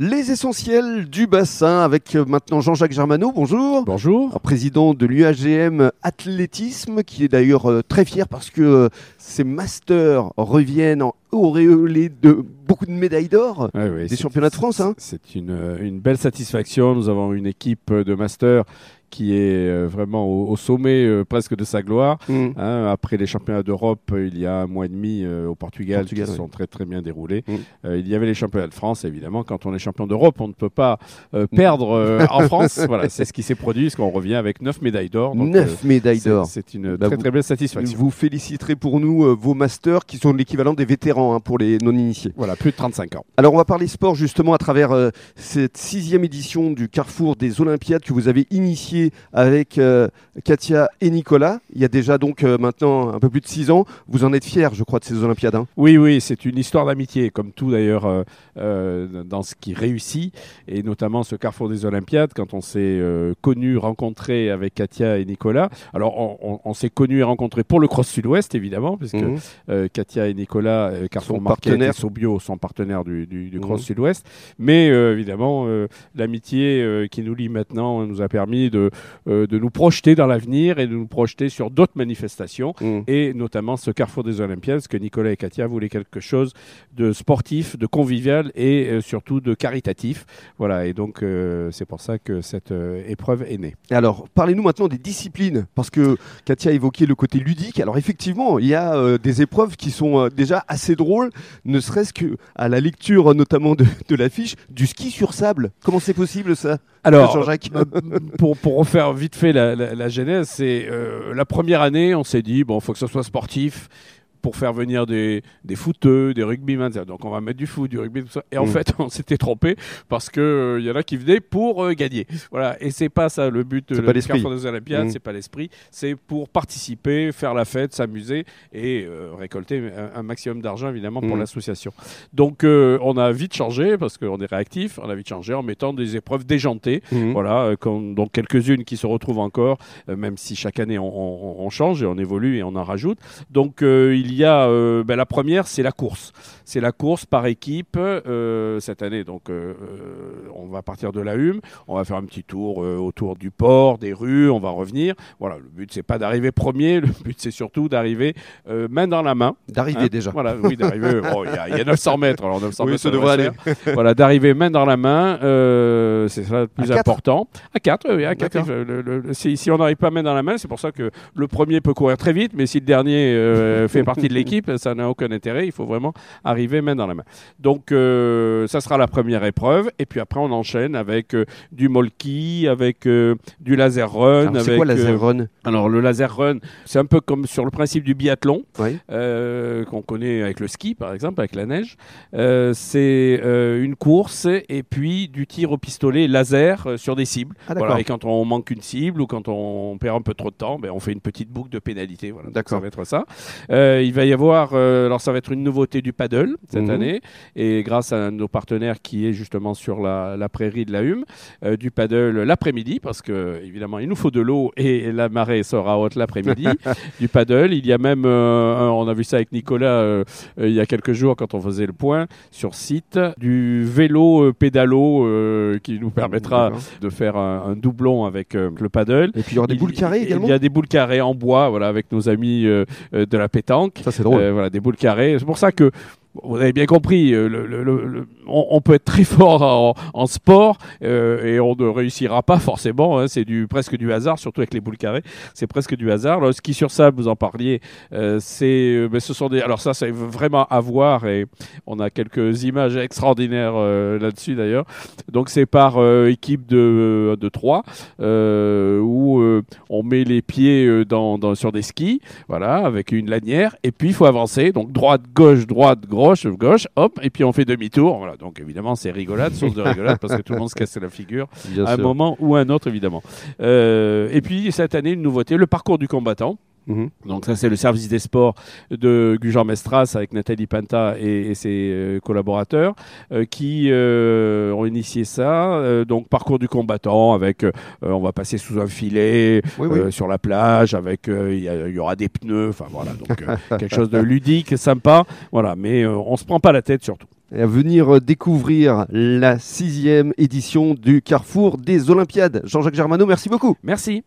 Les essentiels du bassin avec euh, maintenant Jean-Jacques Germano. Bonjour. Bonjour. Président de l'UAGM Athlétisme, qui est d'ailleurs euh, très fier parce que euh, ses masters reviennent en auréolés de beaucoup de médailles d'or Ouais, ouais, des championnats de France. hein. C'est une, euh, une belle satisfaction. Nous avons une équipe de master qui est euh, vraiment au, au sommet euh, presque de sa gloire. Mm. Hein, après les championnats d'Europe, il y a un mois et demi euh, au Portugal, Portugal, qui oui. sont très très bien déroulés. Mm. Euh, il y avait les championnats de France, évidemment. Quand on est champion d'Europe, on ne peut pas perdre en France. Voilà, c'est ce qui s'est produit, parce qu'on revient avec neuf médailles d'or. Donc, euh, Neuf médailles c'est- d'or. C'est une Bah, très vous- très belle satisfaction. Vous féliciterez pour nous vos masters qui sont l'équivalent des vétérans hein, pour les non-initiés. Voilà, plus de 35 ans. Alors on va parler sport justement à travers euh, cette sixième édition du Carrefour des Olympiades que vous avez initié avec euh, Katia et Nicolas. Il y a déjà donc euh, maintenant un peu plus de six ans. Vous en êtes fiers, je crois, de ces Olympiades. hein? Oui, oui, c'est une histoire d'amitié, comme tout d'ailleurs dans ce qui réussit, et notamment ce Carrefour des Olympiades, quand on s'est euh, connu, rencontré avec Katia et Nicolas. Alors, on, on- on s'est connu et rencontré pour le Cross Sud-Ouest, évidemment, puisque euh, Katia et Nicolas, euh, Carrefour Market et Sobio sont partenaires du, du- du Cross Mhm. Sud-Ouest. Mais euh, évidemment, euh, l'amitié euh, qui nous lie maintenant nous a permis de, de nous projeter dans l'avenir et de nous projeter sur d'autres manifestations Mm. et notamment ce carrefour des Olympiades, parce que Nicolas et Katia voulaient quelque chose de sportif, de convivial et surtout de caritatif. Voilà, et donc c'est pour ça que cette épreuve est née. Alors parlez-nous maintenant des disciplines, parce que Katia a évoqué le côté ludique. Alors effectivement, il y a des épreuves qui sont déjà assez drôles, ne serait-ce que à la lecture notamment de, de l'affiche du ski sur sable. Comment c'est possible ça Alors, Jean-Jacques euh, pour, pour refaire vite fait la, la- la genèse, c'est euh, la première année, on s'est dit, bon, il faut que ce soit sportif pour faire venir des, des footeux, des rugbymen. etc. Donc on va mettre du foot, du rugby, tout ça. Et en Mm. fait, on s'était trompé parce que euh, il y en a qui venaient pour euh, gagner. Voilà. Et c'est pas ça le but de pas l'esprit. Carrefour des Olympiades. Mm. C'est pas l'esprit. C'est pour participer, faire la fête, s'amuser et euh, récolter un, un maximum d'argent évidemment pour Mm. l'association. Donc euh, on a vite changé parce qu'on est réactif. On a vite changé en mettant des épreuves déjantées. Mhm. Voilà, euh, donc quelques-unes qui se retrouvent encore, euh, même si chaque année on, on- on change et on évolue et on en rajoute. Donc euh, il y a euh, ben, la première, c'est la course. C'est la course par équipe euh, cette année. Donc euh, on va partir de la Hume, on va faire un petit tour autour du port, des rues, on va revenir. Voilà, le but c'est pas d'arriver premier, le but c'est surtout d'arriver main dans la main. D'arriver Hein, déjà. Voilà, oui, d'arriver. bon, Il y, a- il y a 900 mètres, alors 900 Oui, mètres, ça devrait faire. voilà, d'arriver main dans la main, c'est ça le plus À quatre important. À 4, oui, à quatre. D'accord. Le- le- le- si, si on n'arrive pas main dans la main, c'est pour ça que le premier peut courir très vite, mais si le dernier fait partie de l'équipe, ça n'a aucun intérêt. Il faut vraiment arriver main dans la main. Donc, euh, ça sera la première épreuve. Et puis après, on enchaîne avec euh, du molki, avec euh, du laser run. C'est quoi laser run? alors, le laser run, c'est un peu comme sur le principe du biathlon Oui. qu'on connaît avec le ski, par exemple, avec la neige. C'est une course et puis du tir au pistolet laser sur des cibles. Ah, voilà, et quand on manque une cible ou quand on perd un peu trop de temps, ben, on fait une petite boucle de pénalité. Voilà, D'accord. Ça va être ça. Euh, il va y avoir, euh, alors ça va être une nouveauté du paddle cette Mhm. année, et grâce à nos partenaires qui est justement sur la, la prairie de la Hume, euh, du paddle l'après-midi, parce que évidemment il nous faut de l'eau et la marée sera haute l'après-midi. du paddle, il y a même, euh, on a vu ça avec Nicolas il y a quelques jours quand on faisait le point sur site, du vélo pédalo qui nous permettra de faire un, un doublon avec euh, le paddle. Et puis il y aura des Il- boules carrées également Il y a des boules carrées en bois, voilà, avec nos amis euh, de la pétanque. Ça c'est drôle. Euh, voilà, des boules carrées. C'est pour ça que vous avez bien compris, euh, on, peut être très fort en, sport euh, et on ne réussira pas forcément. hein, c'est presque du hasard, surtout avec les boules carrées. C'est presque du hasard. Le ski sur sable, vous en parliez. euh, c'est, ben. Alors ça, c'est vraiment à voir et on a quelques images extraordinaires là-dessus d'ailleurs. Donc c'est par équipe de de trois euh, où on met les pieds sur des skis, voilà, avec une lanière, et puis il faut avancer, donc droite, gauche, droite, gauche, gauche, hop, et puis on fait demi-tour, voilà. Donc évidemment c'est rigolade, source de rigolade, parce que tout le monde se casse la figure Bien à un moment ou à un autre évidemment. Euh, et puis cette année une nouveauté, le parcours du combattant. Mhm. Donc ça c'est le service des sports de Gujan Mestras avec Nathalie Panta et, et ses euh, collaborateurs euh, qui euh, ont initié ça. Donc parcours du combattant avec on va passer sous un filet Oui, oui. sur la plage avec il y, aura des pneus. Enfin voilà donc quelque chose de ludique, sympa. Voilà mais on se prend pas la tête surtout. Et à venir découvrir la sixième édition du Carrefour des Olympiades. Jean-Jacques Germano, merci beaucoup. Merci.